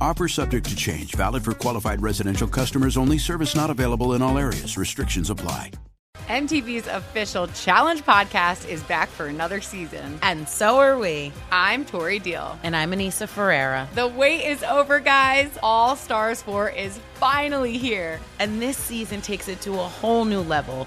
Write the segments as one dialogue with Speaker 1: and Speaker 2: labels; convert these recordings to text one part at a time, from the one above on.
Speaker 1: Offer subject to change, valid for qualified residential customers only, service not available in all areas. Restrictions apply.
Speaker 2: MTV's official Challenge podcast is back for another season.
Speaker 3: And so are we.
Speaker 2: I'm Tori Deal.
Speaker 3: And I'm Aneesa Ferreira.
Speaker 2: The wait is over, guys. All Stars 4 is finally here.
Speaker 3: And this season takes it to a whole new level.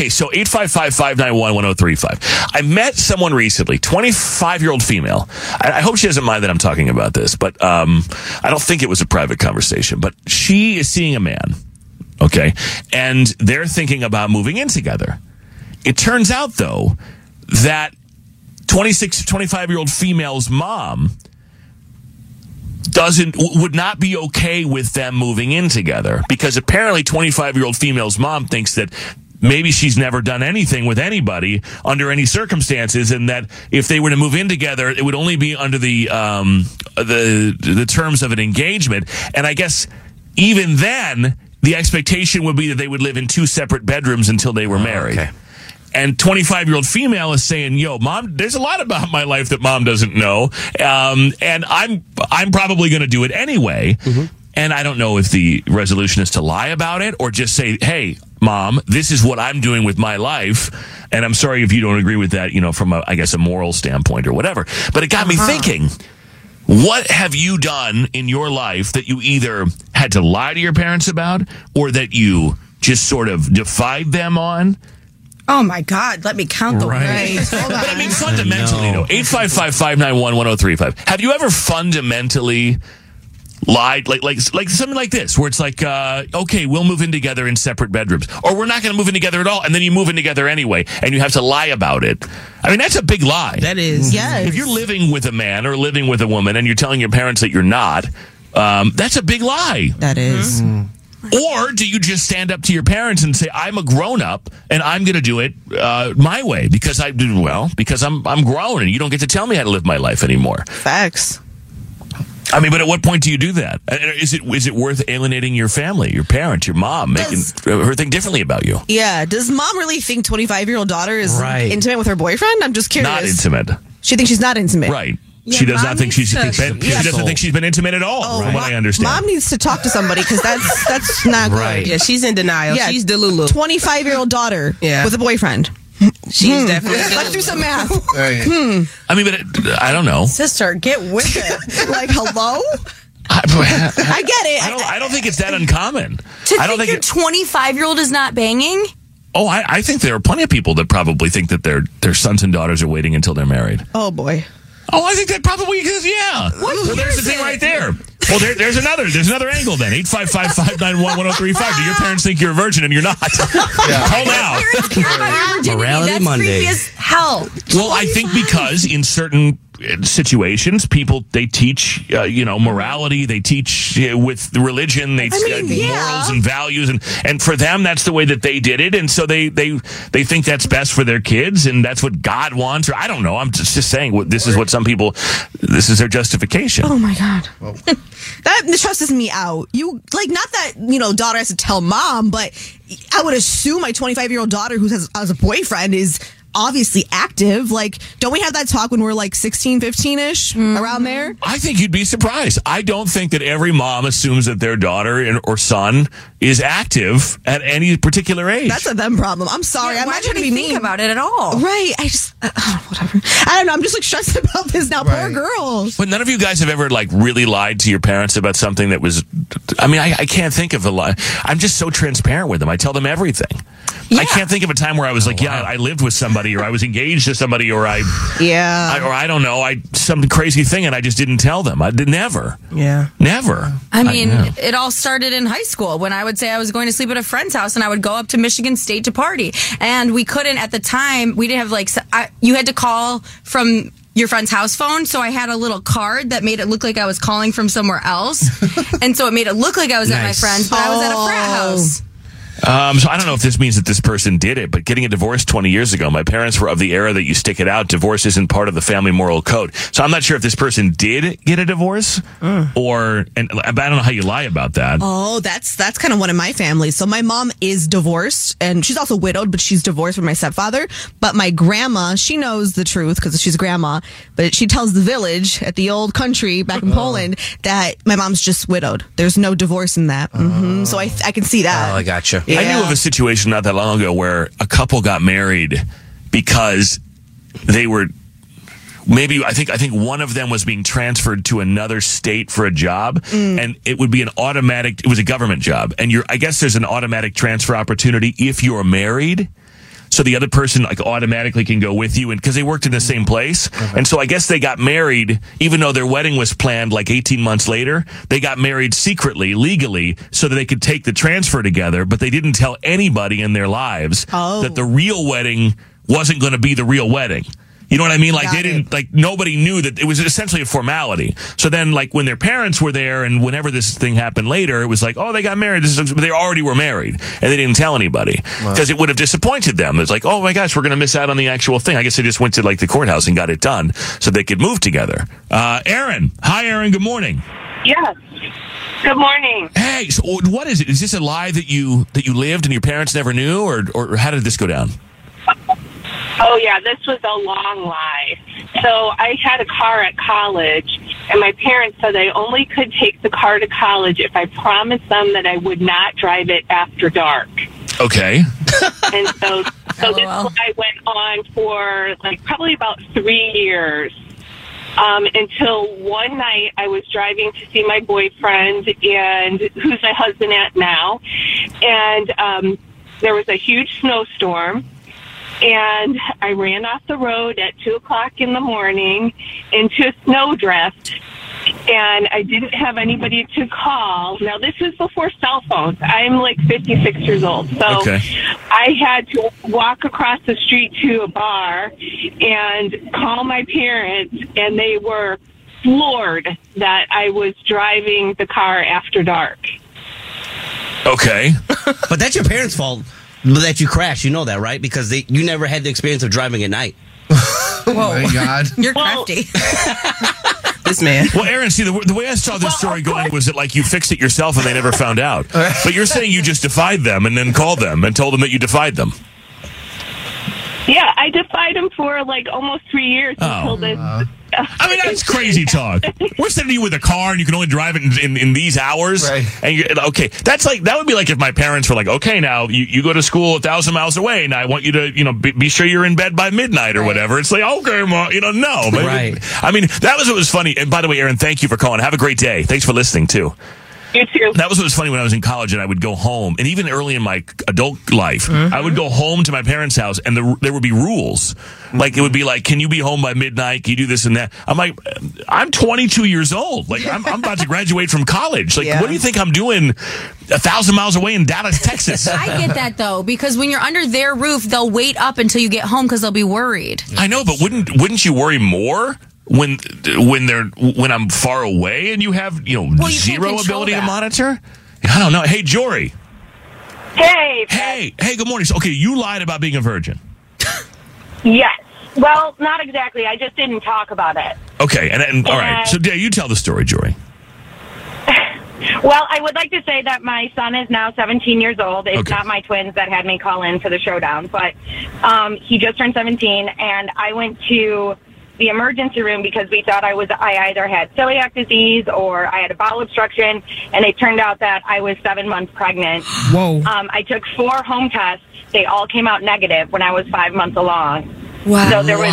Speaker 4: Okay, so 855-591-1035. I met someone recently, 25-year-old female. I, I, hope she doesn't mind that I'm talking about this, but um, I don't think it was a private conversation. But she is seeing a man, okay, and they're thinking about moving in together. It turns out, though, that 26, 25-year-old female's mom doesn't would not be okay with them moving in together because apparently 25 year old female's mom thinks that maybe she's never done anything with anybody under any circumstances, and that if they were to move in together, it would only be under the um, the the terms of an engagement. And I guess even then, the expectation would be that they would live in two separate bedrooms until they were
Speaker 5: Oh,
Speaker 4: married.
Speaker 5: okay.
Speaker 4: And 25 year old female is saying, yo, mom, there's a lot about my life that mom doesn't know. Um, and I'm, I'm probably going to do it anyway. And I don't know if the resolution is to lie about it or just say, hey, mom, this is what I'm doing with my life. And I'm sorry if you don't agree with that, you know, from a, I guess, a moral standpoint or whatever. But it got me uh-huh. thinking. What have you done in your life that you either had to lie to your parents about or that you just sort of defied them on?
Speaker 6: Oh my God, let me count the
Speaker 4: Right.
Speaker 6: ways. Hold
Speaker 4: But I mean, fundamentally, though, 855 591 1035. Have you ever fundamentally lied? Like, like, like something like this, where it's like, uh, okay, we'll move in together in separate bedrooms, or we're not going to move in together at all, and then you move in together anyway, and you have to lie about it. I mean, that's a big lie.
Speaker 7: That is.
Speaker 6: Yes.
Speaker 4: If you're living with a man or living with a woman and you're telling your parents that you're not, um, that's a big lie.
Speaker 6: That is.
Speaker 4: Or do you just stand up to your parents and say, "I'm a grown up and I'm going to do it uh, my way because I do well because I'm I'm grown and you don't get to tell me how to live my life anymore."
Speaker 6: Facts.
Speaker 4: I mean, but at what point do you do that? Uh, Is it is it worth alienating your family, your parents, your mom, making her think differently about you?
Speaker 6: Yeah. Does mom really think 25 year old daughter is
Speaker 7: Right.
Speaker 6: intimate with her boyfriend? I'm just curious.
Speaker 4: Not intimate,
Speaker 6: She thinks she's not intimate.
Speaker 4: right?
Speaker 6: Yeah,
Speaker 4: she does not think she's
Speaker 6: needs
Speaker 4: been,
Speaker 6: to-
Speaker 4: she doesn't think she's been intimate at all,
Speaker 6: Oh,
Speaker 4: from what I understand.
Speaker 6: Mom needs to talk to somebody because that's that's not
Speaker 7: Right.
Speaker 6: good.
Speaker 7: Yeah, she's in denial.
Speaker 6: Yeah.
Speaker 7: She's Delulu.
Speaker 6: 25 year old daughter
Speaker 7: Yeah.
Speaker 6: with a boyfriend.
Speaker 7: She's hmm. definitely
Speaker 6: Let's do some math. Hmm.
Speaker 4: I mean, but it, I don't know.
Speaker 6: Sister, get with it. like, hello?
Speaker 4: I,
Speaker 6: I get it.
Speaker 4: I don't. I don't think it's that uncommon.
Speaker 8: To
Speaker 4: I don't
Speaker 8: think
Speaker 4: think.
Speaker 8: your
Speaker 4: it-
Speaker 8: 25 year old is not banging?
Speaker 4: Oh, I, I think there are plenty of people that probably think that their their sons and daughters are waiting until they're married.
Speaker 6: oh boy.
Speaker 4: Oh, I think that probably is. Yeah. well, there's the thing right there. Well, there, there's another. There's another angle then. Eight five five five nine one one zero three five. Do your ah. parents think you're a virgin and you're not? Call now.
Speaker 8: Parents care about your virginity.
Speaker 7: Morality Monday.
Speaker 8: creepy as hell.
Speaker 4: Well, I think because in certain situations, people they teach, uh, you know, morality. They teach uh, with religion. They
Speaker 6: I mean,
Speaker 4: uh,
Speaker 6: yeah.
Speaker 4: morals and values, and and for them, that's the way that they did it, and so they they they think that's best for their kids, and that's what God wants. Or I don't know. I'm just, just saying. What this is what some people. This is their justification.
Speaker 6: Oh my god, that stresses me out. You like not that you know daughter has to tell mom, but I would assume my 25 year old daughter who has, has a boyfriend is obviously active. Like, don't we have that talk when we're like 16, 15 ish around there?
Speaker 4: I think you'd be surprised. I don't think that every mom assumes that their daughter and- or son is active at any particular age.
Speaker 6: That's a them problem. I'm sorry. I'm
Speaker 8: Why
Speaker 6: not trying to be
Speaker 8: think
Speaker 6: mean
Speaker 8: about it at all?
Speaker 6: Right. I just uh, whatever. I don't know. I'm just like stressed about this now. Poor girls.
Speaker 4: But none of you guys have ever like really lied to your parents about something that was. I mean, I, I can't think of a lie. I'm just so transparent with them. I tell them everything. I can't think of a time where I was like, oh, yeah, I lived with somebody, or I was engaged to somebody, or I,
Speaker 6: Yeah.
Speaker 4: I or I don't know, I some crazy thing, and I just didn't tell them. I did never,
Speaker 7: Yeah.
Speaker 4: never.
Speaker 8: I mean,
Speaker 4: yeah.
Speaker 8: it all started in high school when I would say I was going to sleep at a friend's house and I would go up to Michigan State to party. And we couldn't at the time, we didn't have like, s- I, you had to call from your friend's house phone. So I had a little card that made it look like I was calling from somewhere else. and so it made it look like I was at my
Speaker 7: Nice.
Speaker 8: friend's, but I was at a frat
Speaker 6: Oh.
Speaker 8: house.
Speaker 4: Um, so I don't know if this means that this person did it, but getting a divorce 20 years ago, my parents were of the era that you stick it out. Divorce isn't part of the family moral code. So I'm not sure if this person did get a divorce or, and but I don't know how you lie about that.
Speaker 6: Oh, that's that's kind of one of my families. So my mom is divorced, and she's also widowed, but she's divorced from my stepfather. But my grandma, she knows the truth because she's a grandma. But she tells the village at the old country back in Poland that my mom's just widowed. There's no divorce in that. hmm So I I can see that.
Speaker 7: Oh, I gotcha.
Speaker 4: I knew of a situation not that long ago where a couple got married because they were maybe I think I think one of them was being transferred to another state for a job mm. and it would be an automatic it was a government job. And you're I guess there's an automatic transfer opportunity if you're married so the other person like automatically can go with you and because they worked in the mm-hmm. same place. Mm-hmm. And so i guess they got married even though their wedding was planned like 18 months later they got married secretly legally so that they could take the transfer together but they didn't tell anybody in their lives
Speaker 6: Oh.
Speaker 4: that the real wedding wasn't going to be the real wedding you know what I mean? Like
Speaker 6: Got
Speaker 4: they didn't, like nobody knew that it was essentially a formality. So then, like when their parents were there, and whenever this thing happened later, it was like, oh, they got married. This is, they already were married, and they didn't tell anybody because it would have disappointed them. It's like, oh my gosh, we're going to miss out on the actual thing. I guess they just went to like the courthouse and got it done so they could move together. Uh, Aaron, hi, Aaron. Good morning.
Speaker 9: Yes. Good morning.
Speaker 4: Hey, so what is it? Is this a lie that you that you lived and your parents never knew, or or how did this go down?
Speaker 9: Oh, yeah, this was a long lie. So I had a car at college, and my parents said I only could take the car to college if I promised them that I would not drive it after dark.
Speaker 4: Okay.
Speaker 9: And so, so this
Speaker 8: LOL.
Speaker 9: lie went on for like probably about three years. Um, until one night I was driving to see my boyfriend and who's my husband at now. And um, there was a huge snowstorm. And I ran off the road at two o'clock in the morning into a snowdrift. And I didn't have anybody to call. Now, this is before cell phones. I'm like 56 years old. So
Speaker 4: Okay.
Speaker 9: I had to walk across the street to a bar and call my parents, and they were floored that I was driving the car after dark.
Speaker 4: Okay.
Speaker 7: But that's your parents' fault that you crash. You know that, right? Because they, you never had the experience of driving at night.
Speaker 10: Oh my God.
Speaker 8: You're
Speaker 9: Well-
Speaker 8: crafty.
Speaker 7: This man.
Speaker 4: Well, Aaron, see, the, the way I saw this story going was that, like, you fixed it yourself and they never found out. But you're saying you just defied them and then called them and told them that you defied them.
Speaker 9: Yeah, I defied him for like almost three years oh. until this. Uh-huh.
Speaker 4: I mean, that's crazy talk. We're sending you with a car and you can only drive it in, in, in these hours.
Speaker 10: Right.
Speaker 4: And you're, okay, that's like, that would be like if my parents were like, okay, now you, you go to school a thousand miles away and I want you to, you know, be, be sure you're in bed by midnight or whatever. It's like, okay, mom, you know, no. But
Speaker 7: Right.
Speaker 4: I mean, that was what was funny. And by the way, Aaron, thank you for calling. Have a great day. Thanks for listening too.
Speaker 9: You too.
Speaker 4: That was what was funny when I was in college and I would go home, and even early in my adult life, I would go home to my parents' house, and the, there would be rules. Like it would be like, "Can you be home by midnight? Can you do this and that?" I'm like, "I'm 22 years old. Like I'm, I'm about to graduate from college. Like,
Speaker 6: Yeah.
Speaker 4: what do you think I'm doing a thousand miles away in Dallas, Texas?"
Speaker 8: I get that though, because when you're under their roof, they'll wait up until you get home because they'll be worried.
Speaker 4: I know, but wouldn't wouldn't you worry more when when they're when I'm far away and you have you know
Speaker 11: Well, you
Speaker 4: zero
Speaker 11: control
Speaker 4: ability to monitor? I don't know. Hey, Jory.
Speaker 12: Hey.
Speaker 4: Hey, hey. Good morning. So, okay, you lied about being a virgin.
Speaker 12: Yes. Well, not exactly. I just didn't talk about it.
Speaker 4: Okay, and, and all right.
Speaker 12: Yeah.
Speaker 4: So, yeah, you tell the story, Jory.
Speaker 12: Well, I would like to say that my son is now 17 years old. It's
Speaker 4: Okay.
Speaker 12: not my twins that had me call in for the showdown, but um, he just turned 17, and I went to the emergency room because we thought I was I either had celiac disease or I had a bowel obstruction, and it turned out that I was seven months pregnant.
Speaker 11: Whoa.
Speaker 12: Um, I took four home tests. They all came out negative when I was five months along.
Speaker 8: Wow.
Speaker 12: So there was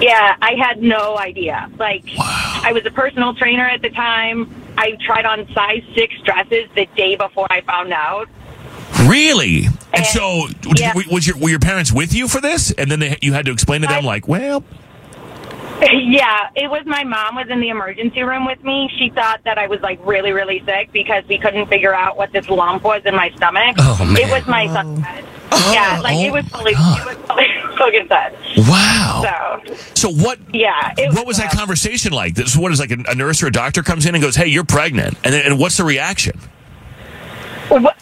Speaker 12: yeah, I had no idea. Like, I was a personal trainer at the time. I tried on size six dresses the day before I found out.
Speaker 4: Really? And so,
Speaker 12: yeah.
Speaker 4: w- was your were your parents with you for this? And then they, you had to explain to them, like, well,
Speaker 12: yeah, it was my mom was in the emergency room with me. She thought that I was like really, really sick because we couldn't figure out what this lump was in my stomach.
Speaker 7: Oh, man.
Speaker 12: It was my son's oh. head. yeah, oh, like it was oh, fully, it was fully fucking said.
Speaker 4: wow.
Speaker 12: So
Speaker 4: So what?
Speaker 12: yeah, it
Speaker 4: What was that uh, conversation like? This what is like a, a nurse or a doctor comes in and goes, "Hey, you're pregnant," and then, and what's the reaction?
Speaker 12: Wha-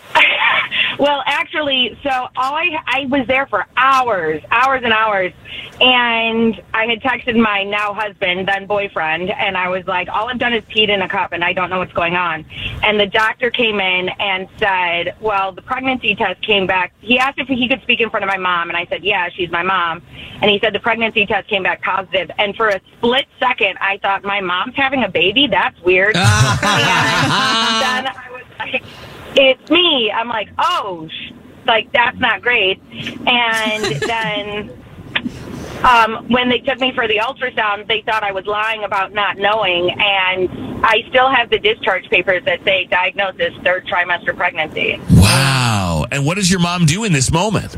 Speaker 12: Well, actually, so all I I was there for hours, hours and hours, and I had texted my now husband, then boyfriend, and I was like, all I've done is peed in a cup, and I don't know what's going on. And the doctor came in and said, well, the pregnancy test came back. He asked if he could speak in front of my mom, and I said, yeah, she's my mom. And he said the pregnancy test came back positive. And for a split second, I thought my mom's having a baby. That's weird. and then I was like it's me. I'm like, oh, like that's not great. And then um, when they took me for the ultrasound, they thought I was lying about not knowing, and I still have the discharge papers that say diagnosis third trimester pregnancy.
Speaker 4: Wow. And what does your mom do in this moment?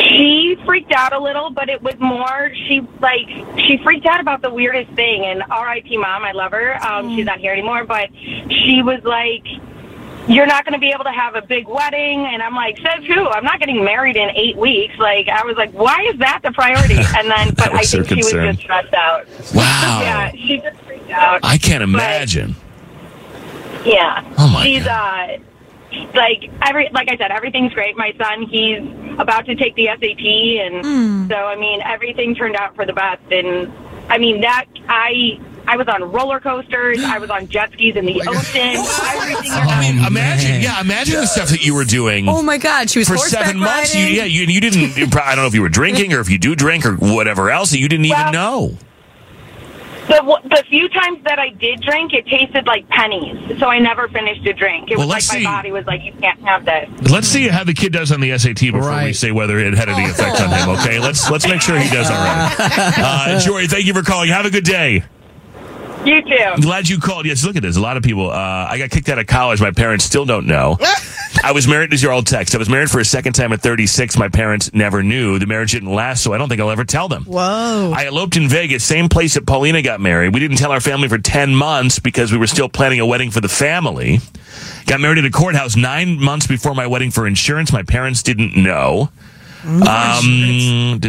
Speaker 12: She freaked out a little, but it was more she like she freaked out about the weirdest thing. And R.I.P. Mom, I love her. Um, She's not here anymore, but she was like, "You're not going to be able to have a big wedding." And I'm like, "Says who? I'm not getting married in eight weeks." Like I was like, "Why is that the priority?" And then, but I think she was just stressed out.
Speaker 4: Wow.
Speaker 12: yeah, she just freaked out.
Speaker 4: I can't
Speaker 12: But-
Speaker 4: imagine.
Speaker 12: Yeah.
Speaker 4: Oh, my
Speaker 12: She's uh like every like I said, everything's great. My son, he's about to take the SAT and so I mean everything turned out for the best and I mean that I I was on roller coasters, I was on jet skis in the ocean, everything
Speaker 4: I mean, imagine, yeah, imagine the stuff that you were doing.
Speaker 8: Oh my God, she was
Speaker 4: for seven months. You, yeah, you, you didn't. you probably- I don't know if you were drinking or if you do drink or whatever else. You didn't even know.
Speaker 12: The, the few times that I did drink, it tasted like pennies. So I never finished a drink. It
Speaker 4: Well,
Speaker 12: was like
Speaker 4: let's
Speaker 12: my
Speaker 4: see.
Speaker 12: body was like, you can't have this.
Speaker 4: Let's see how the kid does on the SAT before we say whether it had any effect on him. Okay, let's let's make sure he does all right. Uh, Jory, thank you for calling. Have a good day.
Speaker 12: You too.
Speaker 4: I'm glad you called. Yes, look at this. A lot of people. Uh, I got kicked out of college. My parents still don't know. I was married. This Is your old text? I was married for a second time at 36. My parents never knew. The marriage didn't last, so I don't think I'll ever tell them.
Speaker 6: Whoa.
Speaker 4: I eloped in Vegas, same place that Paulina got married. We didn't tell our family for 10 months because we were still planning a wedding for the family. Got married at a courthouse nine months before my wedding for insurance. My parents didn't know. Um,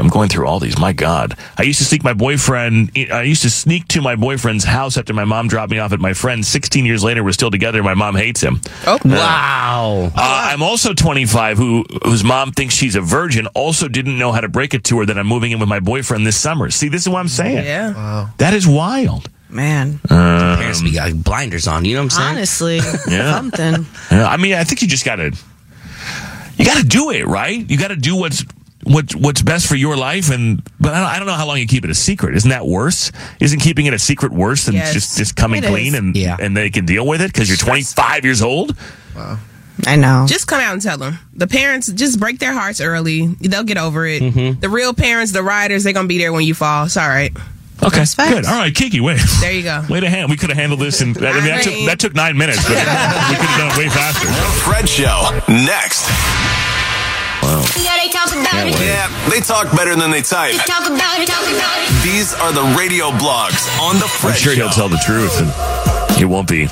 Speaker 4: I'm going through all these. My God, I used to sneak my boyfriend. I used to sneak to my boyfriend's house after my mom dropped me off at my friend's. 16 years later, we're still together. My mom hates him.
Speaker 7: Oh, wow.
Speaker 4: Uh, I'm also 25, who whose mom thinks she's a virgin. Also, didn't know how to break it to her that I'm moving in with my boyfriend this summer. See, this is what I'm saying.
Speaker 6: Yeah.
Speaker 4: That is wild.
Speaker 6: Man.
Speaker 7: Parents be got blinders on. You know what I'm saying?
Speaker 6: Honestly.
Speaker 4: Yeah.
Speaker 6: Something.
Speaker 4: Yeah, I mean, I think you just gotta, you gotta do it, right? You gotta do what's what what's best for your life, and but I don't, I don't know how long you keep it a secret. Isn't that worse? Isn't keeping it a secret worse than
Speaker 6: Yes,
Speaker 4: just just coming
Speaker 6: it
Speaker 4: clean
Speaker 6: is.
Speaker 4: and
Speaker 7: Yeah.
Speaker 4: and they can deal with it because you're 25 years old?
Speaker 6: Wow I know.
Speaker 11: Just come out and tell them. The parents just break their hearts early. They'll get over it. Mm-hmm. The real parents, the riders, they're gonna be there when you fall. It's all right.
Speaker 4: Okay,
Speaker 6: That's
Speaker 4: good. All right, Kiki, wait.
Speaker 11: There you go.
Speaker 4: Way to hand. We could have handled this, and I mean, that took that took nine minutes, but we could have done it way faster.
Speaker 13: Fred Show next.
Speaker 14: Yeah, they talk about it.
Speaker 13: Yeah, they talk better than they type.
Speaker 14: They talk about it. Talk about it.
Speaker 13: These are the radio blogs on the
Speaker 4: I'm sure
Speaker 13: Show.
Speaker 4: he'll tell the truth, and it won't be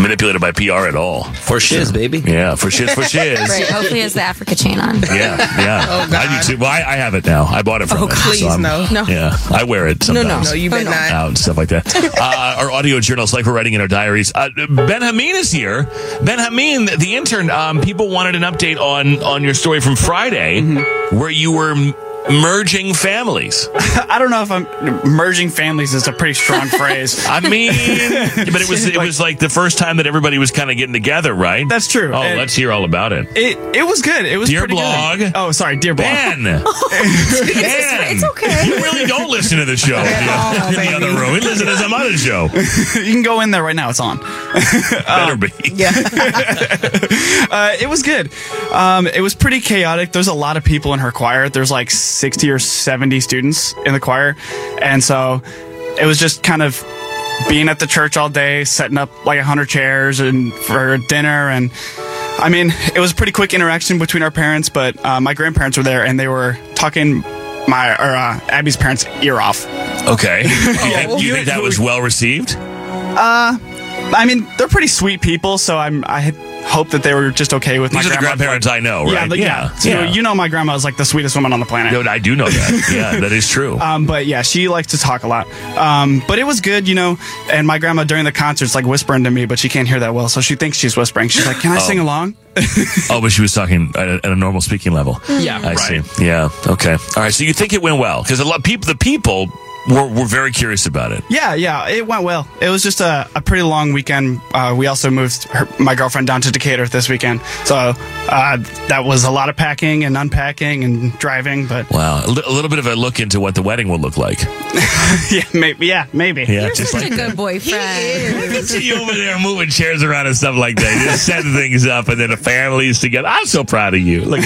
Speaker 4: manipulated by PR at all.
Speaker 7: For shiz, baby.
Speaker 4: Yeah, for shiz, for shiz.
Speaker 8: Great. Hopefully, it's the Africa chain on.
Speaker 4: Yeah, yeah.
Speaker 11: Oh, God.
Speaker 4: I do too. Well, I, I have it now. I bought it from
Speaker 11: Oh,
Speaker 4: it.
Speaker 11: please,
Speaker 4: I'm-
Speaker 11: no.
Speaker 8: No.
Speaker 4: Yeah, I wear it Sometimes.
Speaker 8: No, no.
Speaker 4: sometimes.
Speaker 11: No, you bet
Speaker 8: Oh,
Speaker 11: not.
Speaker 4: out and stuff like that. Uh, our audio journals, like we're writing in our diaries. Uh, ben Hameen is here. Benjamin, the intern. Um, people wanted an update on on your story from Friday,
Speaker 15: Mm-hmm.
Speaker 4: where you were m- merging families.
Speaker 15: I don't know if I'm merging families is a pretty strong phrase.
Speaker 4: I mean, but it was it was like the first time that everybody was kind of getting together, right?
Speaker 15: That's true.
Speaker 4: Oh,
Speaker 15: And
Speaker 4: let's hear all about it.
Speaker 15: It it was good. It was
Speaker 4: Dear
Speaker 15: pretty
Speaker 4: blog.
Speaker 15: Good. Oh, sorry, dear blog.
Speaker 4: Ben, Ben,
Speaker 8: it's okay.
Speaker 4: You really don't listen to the show in the,
Speaker 15: Oh,
Speaker 4: in the
Speaker 15: baby.
Speaker 4: other room. You listen to some other show.
Speaker 15: you can go in there right now. It's on.
Speaker 4: Better be.
Speaker 15: Yeah. uh, it was good. Um, it was pretty chaotic. There's a lot of people in her choir. There's like 60 or 70 students in the choir. And so it was just kind of being at the church all day, setting up like 100 chairs and for dinner. And I mean, it was a pretty quick interaction between our parents, but uh, my grandparents were there and they were talking my or uh, Abby's parents' ear off.
Speaker 4: Okay. You think, you think that was well received?
Speaker 15: Uh, I mean, they're pretty sweet people, so I'm I had hoped that they were just okay with my
Speaker 4: These are the
Speaker 15: grandma.
Speaker 4: grandparents I know,
Speaker 15: Yeah,
Speaker 4: right?
Speaker 15: yeah.
Speaker 4: Yeah,
Speaker 15: So,
Speaker 4: yeah.
Speaker 15: you know, my grandma is like the sweetest woman on the planet.
Speaker 4: No, I do know that. Yeah, that is true.
Speaker 15: Um, but yeah, she likes to talk a lot. Um, but it was good, you know. And my grandma during the concert's like whispering to me, but she can't hear that well, so she thinks she's whispering. She's like, "Can I
Speaker 4: Oh.
Speaker 15: sing along?"
Speaker 4: oh, but she was talking at a, at a normal speaking level.
Speaker 15: Yeah,
Speaker 4: I
Speaker 15: right.
Speaker 4: see. Yeah. Okay. All right. So you think it went well because a lot of people, the people were, were very curious about it.
Speaker 15: Yeah, yeah, it went well. It was just a, a pretty long weekend. Uh, we also moved her, my girlfriend down to Decatur this weekend, so uh, that was a lot of packing and unpacking and driving. But
Speaker 4: Wow. A, li- a little bit of a look into what the wedding will look like.
Speaker 15: yeah, maybe. Yeah, maybe.
Speaker 4: Yeah, just
Speaker 8: Such
Speaker 4: like
Speaker 8: a good boyfriend.
Speaker 4: I can see you over there moving chairs around and stuff like that. Just setting things up, and then the families together. I'm so proud of you. Look,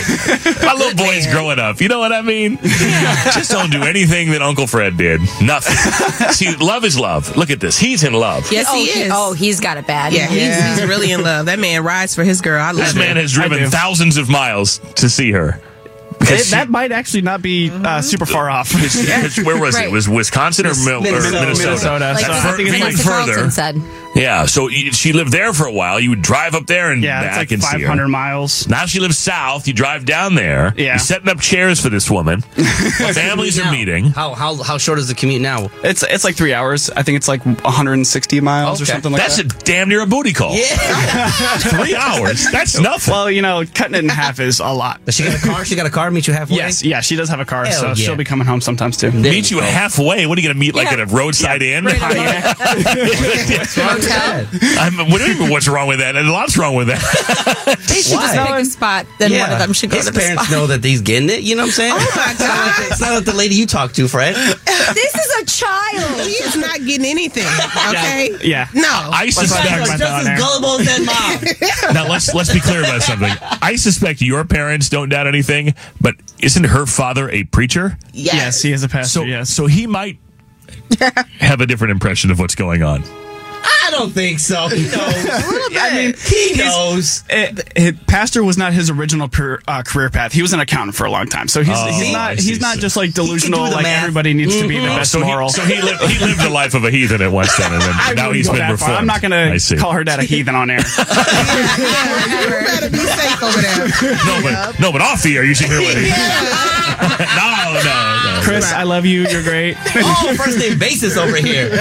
Speaker 4: my little boy's growing up. You know what I mean? Just don't do anything that Uncle Fred did. Nothing. see, love is love. Look at this. He's in love.
Speaker 11: Yes,
Speaker 8: oh,
Speaker 11: he is.
Speaker 8: Oh, he's got it bad.
Speaker 11: Yeah, he's, he's really in love. That man rides for his girl. I love
Speaker 4: This
Speaker 11: it.
Speaker 4: man has driven thousands of miles to see her. Because
Speaker 15: It- that might actually not be uh, super far off.
Speaker 4: Because where was it? Was Wisconsin or, Mil- or
Speaker 15: Minnesota.
Speaker 4: Minnesota?
Speaker 15: Minnesota.
Speaker 8: Like
Speaker 15: So I
Speaker 4: fur-
Speaker 15: think it's
Speaker 4: even
Speaker 15: like
Speaker 4: further.
Speaker 8: Said.
Speaker 4: Yeah, so she lived there for a while. You would drive up there and
Speaker 15: yeah,
Speaker 4: back
Speaker 15: it's like
Speaker 4: and see her.
Speaker 15: 500 miles.
Speaker 4: Now she lives south. You drive down there.
Speaker 15: Yeah.
Speaker 4: You're setting up chairs for this woman. Families are
Speaker 7: Now,
Speaker 4: meeting.
Speaker 7: How how how short is the commute now?
Speaker 15: It's it's like three hours. I think it's like 160 miles or something like
Speaker 4: That's
Speaker 15: that.
Speaker 4: That's a damn near a booty call. Yeah, Three hours. That's nothing.
Speaker 15: well, you know, cutting it in half is a lot.
Speaker 7: Does she got a car? She got a car. Meet you halfway.
Speaker 15: Yes, yeah, she does have a car,
Speaker 7: Hell
Speaker 15: so
Speaker 7: yeah.
Speaker 15: she'll be coming home sometimes too.
Speaker 7: There
Speaker 4: Meet you
Speaker 7: go.
Speaker 4: halfway. What are you going to meet like
Speaker 8: Yeah.
Speaker 4: at a roadside inn?
Speaker 7: What's wrong?
Speaker 4: I'm, what do you mean, what's wrong with that? And a lots wrong with that.
Speaker 8: They should just
Speaker 7: Why?
Speaker 8: pick a spot. Then one of them should go
Speaker 7: His
Speaker 8: to the
Speaker 7: parents
Speaker 8: spot.
Speaker 7: know that he's getting it. You know what I'm saying? Oh my god! It's not like the lady you talked to, Fred.
Speaker 8: This is a child.
Speaker 11: He is not getting anything. Okay.
Speaker 15: Yeah.
Speaker 11: No.
Speaker 4: I suspect.
Speaker 15: about that on
Speaker 7: gullible as mom.
Speaker 4: Now let's let's be clear about something. I suspect your parents don't doubt anything, but isn't her father a preacher?
Speaker 15: Yes, he is a pastor.
Speaker 4: So
Speaker 15: yes.
Speaker 4: so he might have a different impression of what's going on.
Speaker 7: I don't think so. He knows.
Speaker 15: I mean,
Speaker 7: he knows.
Speaker 15: it, it- pastor was not his original per, uh, career path. He was an accountant for a long time, so he's,
Speaker 4: Oh,
Speaker 15: he's not
Speaker 4: see.
Speaker 15: he's not just like delusional. Like
Speaker 7: math.
Speaker 15: everybody needs to be the
Speaker 4: Oh,
Speaker 15: best
Speaker 4: so
Speaker 15: moral.
Speaker 4: He, so he lived he lived the life of a heathen at West End, and then now he's been
Speaker 15: that far.
Speaker 4: reformed.
Speaker 15: I'm not going
Speaker 4: I
Speaker 15: to
Speaker 4: see.
Speaker 15: call her dad a heathen on air.
Speaker 11: You better be safe over there.
Speaker 4: No, but no, but off the air, you should hear what he. no, no, no.
Speaker 15: Chris, I love you. You're great.
Speaker 7: Oh, first name basis over here.
Speaker 4: You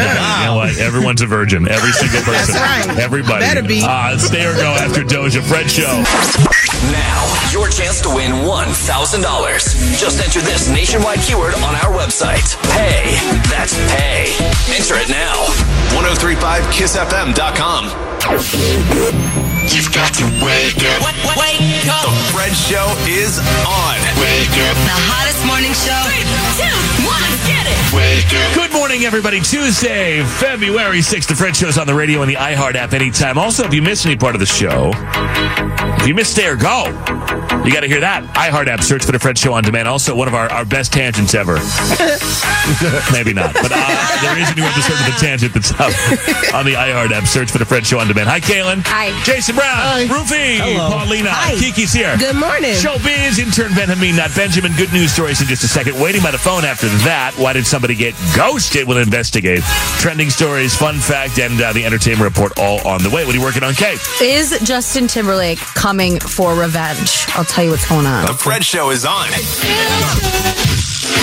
Speaker 4: know what? Everyone's a virgin. Every single person.
Speaker 11: right.
Speaker 4: Everybody.
Speaker 11: Better be.
Speaker 4: Uh, stay or go after Doja. Fred Show.
Speaker 13: Now, your chance to win $1,000. Just enter this nationwide keyword on our website. Pay. That's pay. Enter it now. 1035kissfm.com.
Speaker 14: You've got to wake up. Wake up.
Speaker 13: The Fred Show is on.
Speaker 14: Wake up.
Speaker 8: The hottest morning show.
Speaker 14: Three, two, one, get it. Wake up.
Speaker 4: Good morning, everybody. Tuesday, February 6th. The Fred Show's on the radio and the iHeart app anytime. Also, if you missed any part of the show, if you missed Stay or Go, You got to hear that. iHeart app, search for the Fred Show on demand. Also, one of our, our best tangents ever. Maybe not, but uh, there is a new episode of the tangent that's up on the iHeart app. Search for the Fred Show on demand. Hi, Kaylin.
Speaker 8: Hi.
Speaker 4: Jason Brown. Hi. Rufy.
Speaker 11: Hello.
Speaker 4: Paulina.
Speaker 11: Hi.
Speaker 4: Kiki's here.
Speaker 11: Good morning.
Speaker 4: Showbiz intern Benjamin. Not Benjamin. Good news stories in just a second. Waiting by the phone after that. Why did somebody get ghosted? We'll investigate. Trending stories, fun fact, and uh, the entertainment report all on the way. What are you working on, Kay?
Speaker 8: Is Justin Timberlake coming for revenge? I'll tell you what's going on.
Speaker 13: The Fred Show is on.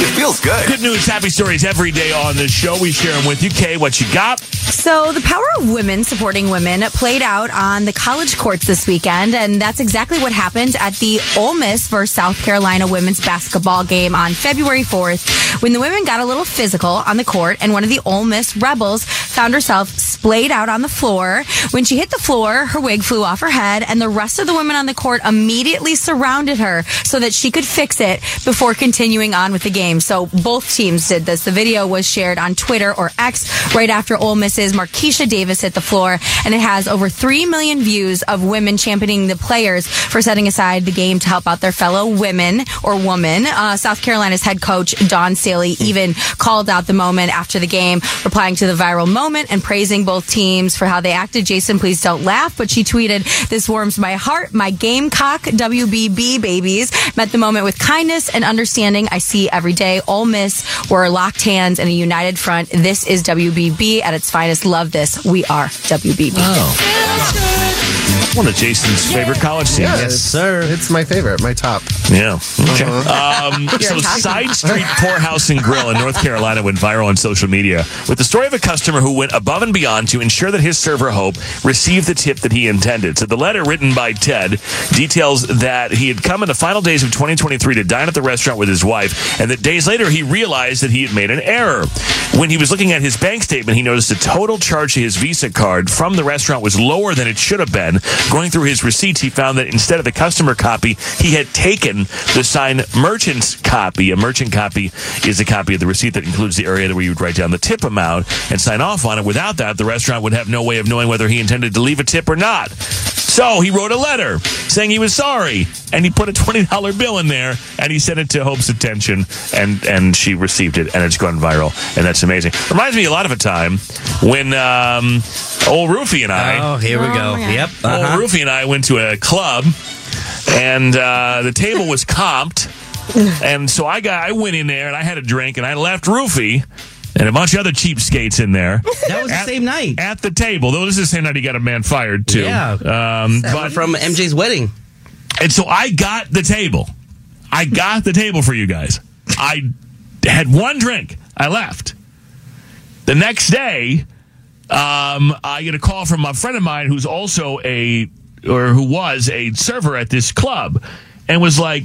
Speaker 13: It feels good.
Speaker 4: Good news, happy stories every day on this show. We share them with you. Kay, what you got?
Speaker 8: So, the power of women supporting women played out on the college courts this weekend, and that's exactly what happened at the Ole Miss versus South Carolina women's basketball game on February 4th when the women got a little physical on the court, and one of the Ole Miss Rebels found herself splayed out on the floor. When she hit the floor, her wig flew off her head, and the rest of the women on the court immediately surrounded her so that she could fix it before continuing on with the game. So both teams did this. The video was shared on Twitter or X right after Ole Miss's Marquesha Davis hit the floor, and it has over 3 million views of women championing the players for setting aside the game to help out their fellow women or woman. Uh, South Carolina's head coach, Dawn Staley, even called out the moment after the game, replying to the viral moment and praising both teams for how they acted. Jason, please don't laugh, but she tweeted, This warms my heart. My Gamecock WBB babies met the moment with kindness and understanding I see every day. Ole Miss were locked hands in a united front. This is WBB at its finest. Love this. We are WBB.
Speaker 4: One of Jason's favorite college teams.
Speaker 10: Yes, it's-
Speaker 7: sir.
Speaker 10: It's my favorite, my top.
Speaker 4: Yeah. Okay.
Speaker 10: Uh-huh.
Speaker 4: Um, so. Side Street Pourhouse and Grill in North Carolina went viral on social media with the story of a customer who went above and beyond to ensure that his server Hope received the tip that he intended. So, the letter written by Ted details that he had come in the final days of 2023 to dine at the restaurant with his wife, and that days later he realized that he had made an error. When he was looking at his bank statement, he noticed the total charge to his Visa card from the restaurant was lower than it should have been. Going through his receipts, he found that instead of the customer copy, he had taken the signed merchant's copy. A merchant copy is a copy of the receipt that includes the area where you would write down the tip amount and sign off on it. Without that, the restaurant would have no way of knowing whether he intended to leave a tip or not. So he wrote a letter saying he was sorry, and he put a twenty dollar bill in there, and he sent it to Hope's attention, and and she received it, and it's gone viral, and that's amazing. Reminds me a lot of a time when um, old Roofy and I.
Speaker 7: Oh, here we go. Yep. uh-huh.
Speaker 4: Old Roofy and I went to a club, and uh, the table was comped, and so I got I went in there and I had a drink, and I left Roofy. And a bunch of other cheapskates in there.
Speaker 7: That was the same night.
Speaker 4: At the table. Though this is the same night he got a man fired, too.
Speaker 7: Yeah.
Speaker 4: Um, but
Speaker 7: from MJ's wedding.
Speaker 4: And so I got the table. I got the table for you guys. I had one drink. I left. The next day, um, I get a call from a friend of mine who's also a, or who was a server at this club, and was like,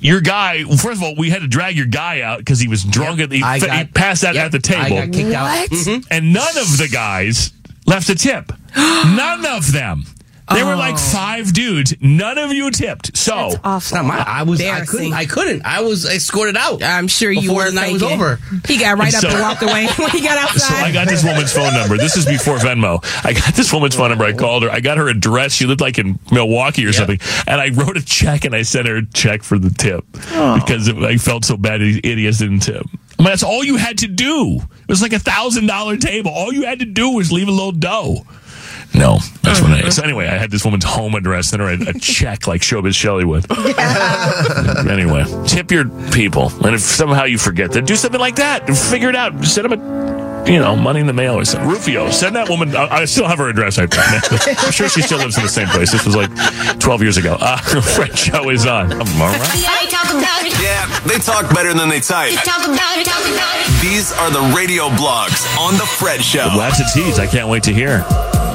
Speaker 4: your guy. Well, first of all, we had to drag your guy out because he was drunk. At the,
Speaker 7: I
Speaker 4: he,
Speaker 7: got-
Speaker 4: passed out
Speaker 7: yep,
Speaker 4: at the table.
Speaker 7: I got kicked out. What? Mhm.
Speaker 4: And none of the guys left a tip. none of them. There were like oh. five dudes. None of you tipped. So
Speaker 7: It's not my. I was. I couldn't. I couldn't. I was escorted out.
Speaker 11: I'm sure you
Speaker 7: before
Speaker 11: were
Speaker 7: the night was
Speaker 11: faking.
Speaker 7: over.
Speaker 11: He got right up
Speaker 4: So-
Speaker 11: and walked away when he got outside. So.
Speaker 4: I got this woman's phone number. This is before Venmo. I got this woman's phone number. I oh. called her. I got her address. She lived like in Milwaukee or something. And I wrote a check and I sent her a check for the tip oh. because it, I felt so bad. These idiots didn't tip. I mean, that's all you had to do. It was like a thousand dollar table. All you had to do was leave a little dough. No, that's when I. So anyway, I had this woman's home address, and her a, a check like Showbiz Shelley would. anyway, tip your people, and if somehow you forget that, do something like that. Figure it out. Send them a, you know, money in the mail or something. Rufio, send that woman. I, I still have her address. I, I'm sure she still lives in the same place. This was like 12 years ago. Uh, Fred Show is on. I'm all right.
Speaker 13: Yeah, they talk better than they type. These are the radio blogs on The Fred Show.
Speaker 4: Lots of teas. I can't wait to hear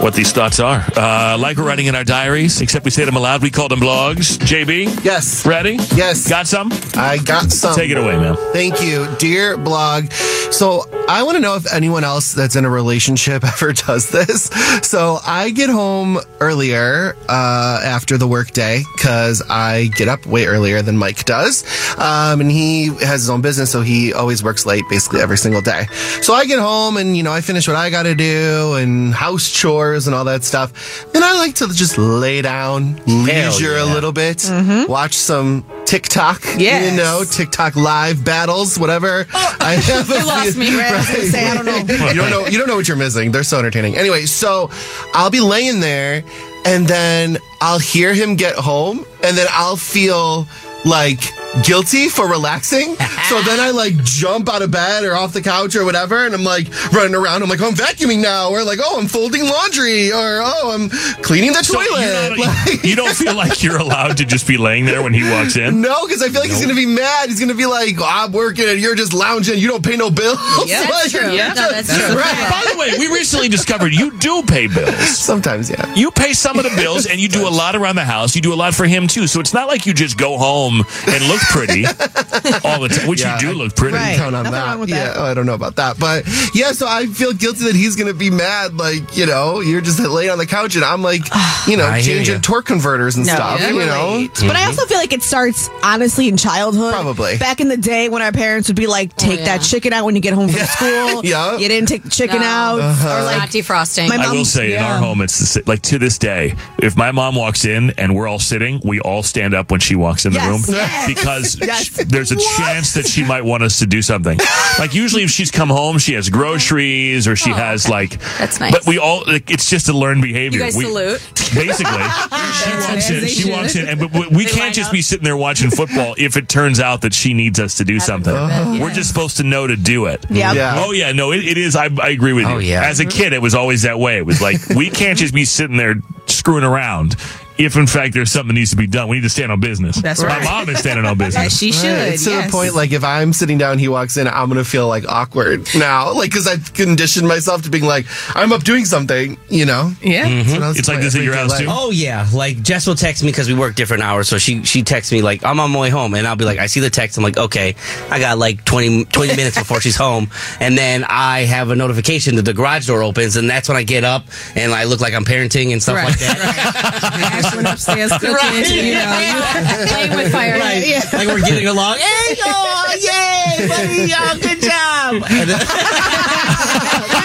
Speaker 4: what these thoughts are. Uh, like we're writing in our diaries, except we say them aloud. We call them blogs. JB?
Speaker 10: Yes.
Speaker 4: Ready?
Speaker 10: Yes.
Speaker 4: Got some?
Speaker 10: I got some.
Speaker 4: Take it away, man.
Speaker 10: Thank you, dear blog. So I want to know if anyone else that's in a relationship ever does this. So I get home earlier uh, after the workday because I get up way earlier than Mike does. Um, and he has his own business, so he always works late basically every single day. So I get home and, you know, I finish what I got to do and house chores and all that stuff. Then I like to just lay down, leisure a little bit,
Speaker 6: Mm-hmm.
Speaker 10: watch some TikTok,
Speaker 11: Yes.
Speaker 10: you know, TikTok live battles, whatever. I have a
Speaker 8: you lost
Speaker 10: few-
Speaker 8: me.
Speaker 6: Right, I was say, I don't know.
Speaker 10: you don't know you don't know what you're missing. They're so entertaining. Anyway, so I'll be laying there and then I'll hear him get home and then I'll feel like guilty for relaxing. so then I like jump out of bed or off the couch or whatever and I'm like running around. I'm like, oh, I'm vacuuming now or like, oh, I'm folding laundry or oh, I'm cleaning the
Speaker 4: So
Speaker 10: toilet.
Speaker 4: you're not-
Speaker 10: Like-
Speaker 4: you don't feel like you're allowed to just be laying there when he walks in?
Speaker 10: No, because I feel like he's gonna be mad. He's gonna be like, oh, "I'm working and you're just lounging. You don't pay no bills."
Speaker 8: Yeah, that's
Speaker 10: Like,
Speaker 8: true.
Speaker 10: you're
Speaker 8: No, that's true.
Speaker 10: Right.
Speaker 4: By the way, we recently discovered you do pay bills.
Speaker 10: Sometimes, yeah.
Speaker 4: You pay some of the bills and you do a lot around the house. You do a lot for him too. So it's not like you just go home and look pretty all the time, which
Speaker 10: Yeah,
Speaker 4: you do look pretty.
Speaker 6: Right.
Speaker 10: count on
Speaker 6: Nothing
Speaker 10: that.
Speaker 6: wrong with
Speaker 10: yeah,
Speaker 6: that.
Speaker 10: oh, I don't know about that, but yeah. So I feel guilty that he's gonna be mad. Like you know, you're just laying on the couch, and I'm like, you know,
Speaker 7: I
Speaker 10: changing
Speaker 7: ya.
Speaker 10: torque converters and
Speaker 6: No,
Speaker 10: stuff.
Speaker 6: yeah,
Speaker 10: you know,
Speaker 6: relate. But I also feel like it starts honestly in childhood.
Speaker 10: Probably.
Speaker 6: Back in the day when our parents would be like, take
Speaker 8: yeah.
Speaker 6: that chicken out when you get home from school.
Speaker 10: Yeah.
Speaker 6: You didn't take the chicken
Speaker 8: No.
Speaker 6: out.
Speaker 10: Uh-huh.
Speaker 6: Or like,
Speaker 8: Not defrosting.
Speaker 6: My
Speaker 4: I will
Speaker 6: mom-
Speaker 4: say in our home, it's the, like to this day. If my mom walks in and we're all sitting, we all stand up when she walks in the
Speaker 6: Yes.
Speaker 4: room
Speaker 6: Yes.
Speaker 4: because
Speaker 6: Yes.
Speaker 4: sh- there's a chance that she might want us to do something. Like usually, if she's come home, she has groceries or she oh, has like.
Speaker 8: That's nice.
Speaker 4: But we all like, it's just a learned behavior.
Speaker 8: You guys
Speaker 4: we,
Speaker 8: salute.
Speaker 4: Basically, she walks in. She walks in, and but we- we can't just
Speaker 8: up.
Speaker 4: be sitting there watching football if it turns out that she needs us to do something. Oh. We're just supposed to know to do it.
Speaker 6: Yeah.
Speaker 10: Yeah.
Speaker 4: Oh yeah, no, it, it is. I, I agree with oh, you.
Speaker 7: Oh, yeah.
Speaker 4: As a mm-hmm. kid, it was always that way. It was like we can't just be sitting there screwing around. If in fact there's something that needs to be done, we need to stand on business.
Speaker 11: That's right.
Speaker 4: My mom is standing on
Speaker 11: As
Speaker 4: business.
Speaker 11: she should.
Speaker 10: Right. It's to
Speaker 11: yes.
Speaker 10: the point like if I'm sitting down, he walks in, I'm gonna feel like awkward now, like because I've conditioned myself to being like I'm up doing something, you know.
Speaker 11: Yeah.
Speaker 10: So that's
Speaker 4: It's like this at your house, too?
Speaker 7: Oh yeah, like Jess will text me because we work different hours. So she she texts me like I'm on my way home, and I'll be like, I see the text. I'm like, okay, I got like 20, 20 minutes before she's home, and then I have a notification that the garage door opens, and that's when I get up and I look like I'm parenting and stuff
Speaker 11: Right.
Speaker 7: like that.
Speaker 11: Ashlyn upstairs cooking,
Speaker 7: Right.
Speaker 11: you know. you-
Speaker 8: Playing with fire.
Speaker 7: Right. Like we're getting along. Hey, oh, yay, buddy, oh, good job.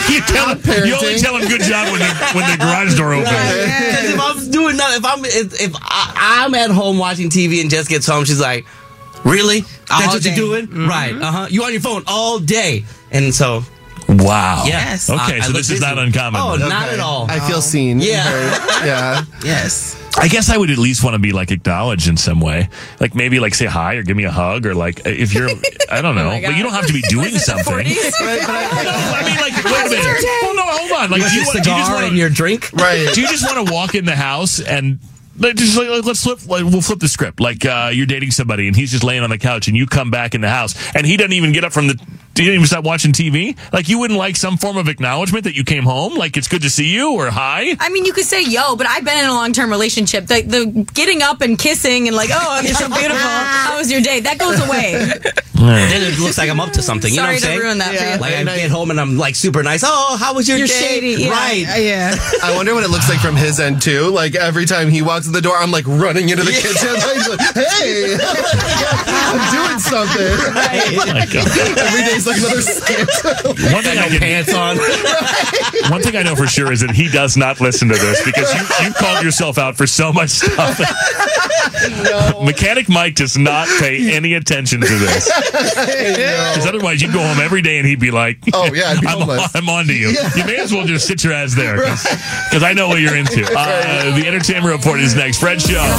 Speaker 4: You, tell, you only tell him good job when the when the garage door opens.
Speaker 7: Because if I'm doing nothing, if I'm if, if I, I'm at home watching TV and Jess gets home, she's like, "Really? That's
Speaker 11: All
Speaker 7: what
Speaker 11: day.
Speaker 7: you're doing? Right? Uh huh. You on your phone all day?" And so,
Speaker 4: Wow.
Speaker 7: yes.
Speaker 4: Okay,
Speaker 7: I- I
Speaker 4: so
Speaker 7: look
Speaker 4: this is
Speaker 7: busy.
Speaker 4: not uncommon.
Speaker 7: Oh,
Speaker 4: then.
Speaker 7: not at all.
Speaker 10: I feel seen.
Speaker 7: Yeah.
Speaker 10: Right. Yeah.
Speaker 11: Yes.
Speaker 4: I guess I would at least want to be like acknowledged in some way, like maybe like say hi or give me a hug or like if you're I don't know, but you don't have to be doing something.
Speaker 8: Forties.
Speaker 4: I mean, like, wait a minute. Well, no, hold on. Like,
Speaker 7: With
Speaker 4: do you, want- do you just
Speaker 7: cigar
Speaker 4: want
Speaker 7: and your drink.
Speaker 10: Right.
Speaker 4: Do you just want to walk in the house and like, just like, like, let's flip? Like, we'll flip the script. Like uh, you're dating somebody and he's just laying on the couch and you come back in the house and he doesn't even get up from the. He didn't even stop watching TV. Like you wouldn't like some form of acknowledgement that you came home. Like it's good to see you or hi.
Speaker 8: I mean, you could say yo, but I've been in a long term relationship. The, the getting up and kissing and like, oh, you're so beautiful. How was your day? That goes away.
Speaker 7: Then it looks like I'm up to something. You
Speaker 8: Sorry
Speaker 7: know what I'm
Speaker 8: to
Speaker 7: saying?
Speaker 8: ruin that for you.
Speaker 7: Like I get home and I'm like super nice. Oh, how was your
Speaker 8: You're
Speaker 7: day?
Speaker 8: shady, yeah.
Speaker 7: Right.
Speaker 11: Uh, yeah.
Speaker 10: I wonder what it looks like from his end too. Like every time he walks in the door, I'm like running into the kitchen. Like, hey, I'm doing something.
Speaker 4: Oh my God.
Speaker 10: Every day's like another skit.
Speaker 4: One thing I can
Speaker 7: Pants on.
Speaker 4: One thing I know for sure is that he does not listen to this because you, you called yourself out for so much stuff. Mechanic Mike does not pay any attention to this. Because otherwise, you'd go home every day and he'd be like,
Speaker 10: Oh, yeah, I'd be
Speaker 4: I'm,
Speaker 10: homeless.
Speaker 4: I'm on to you. You may as well just sit your ass there because I know what you're into. Uh, the Entertainment Report is next. Fred Show.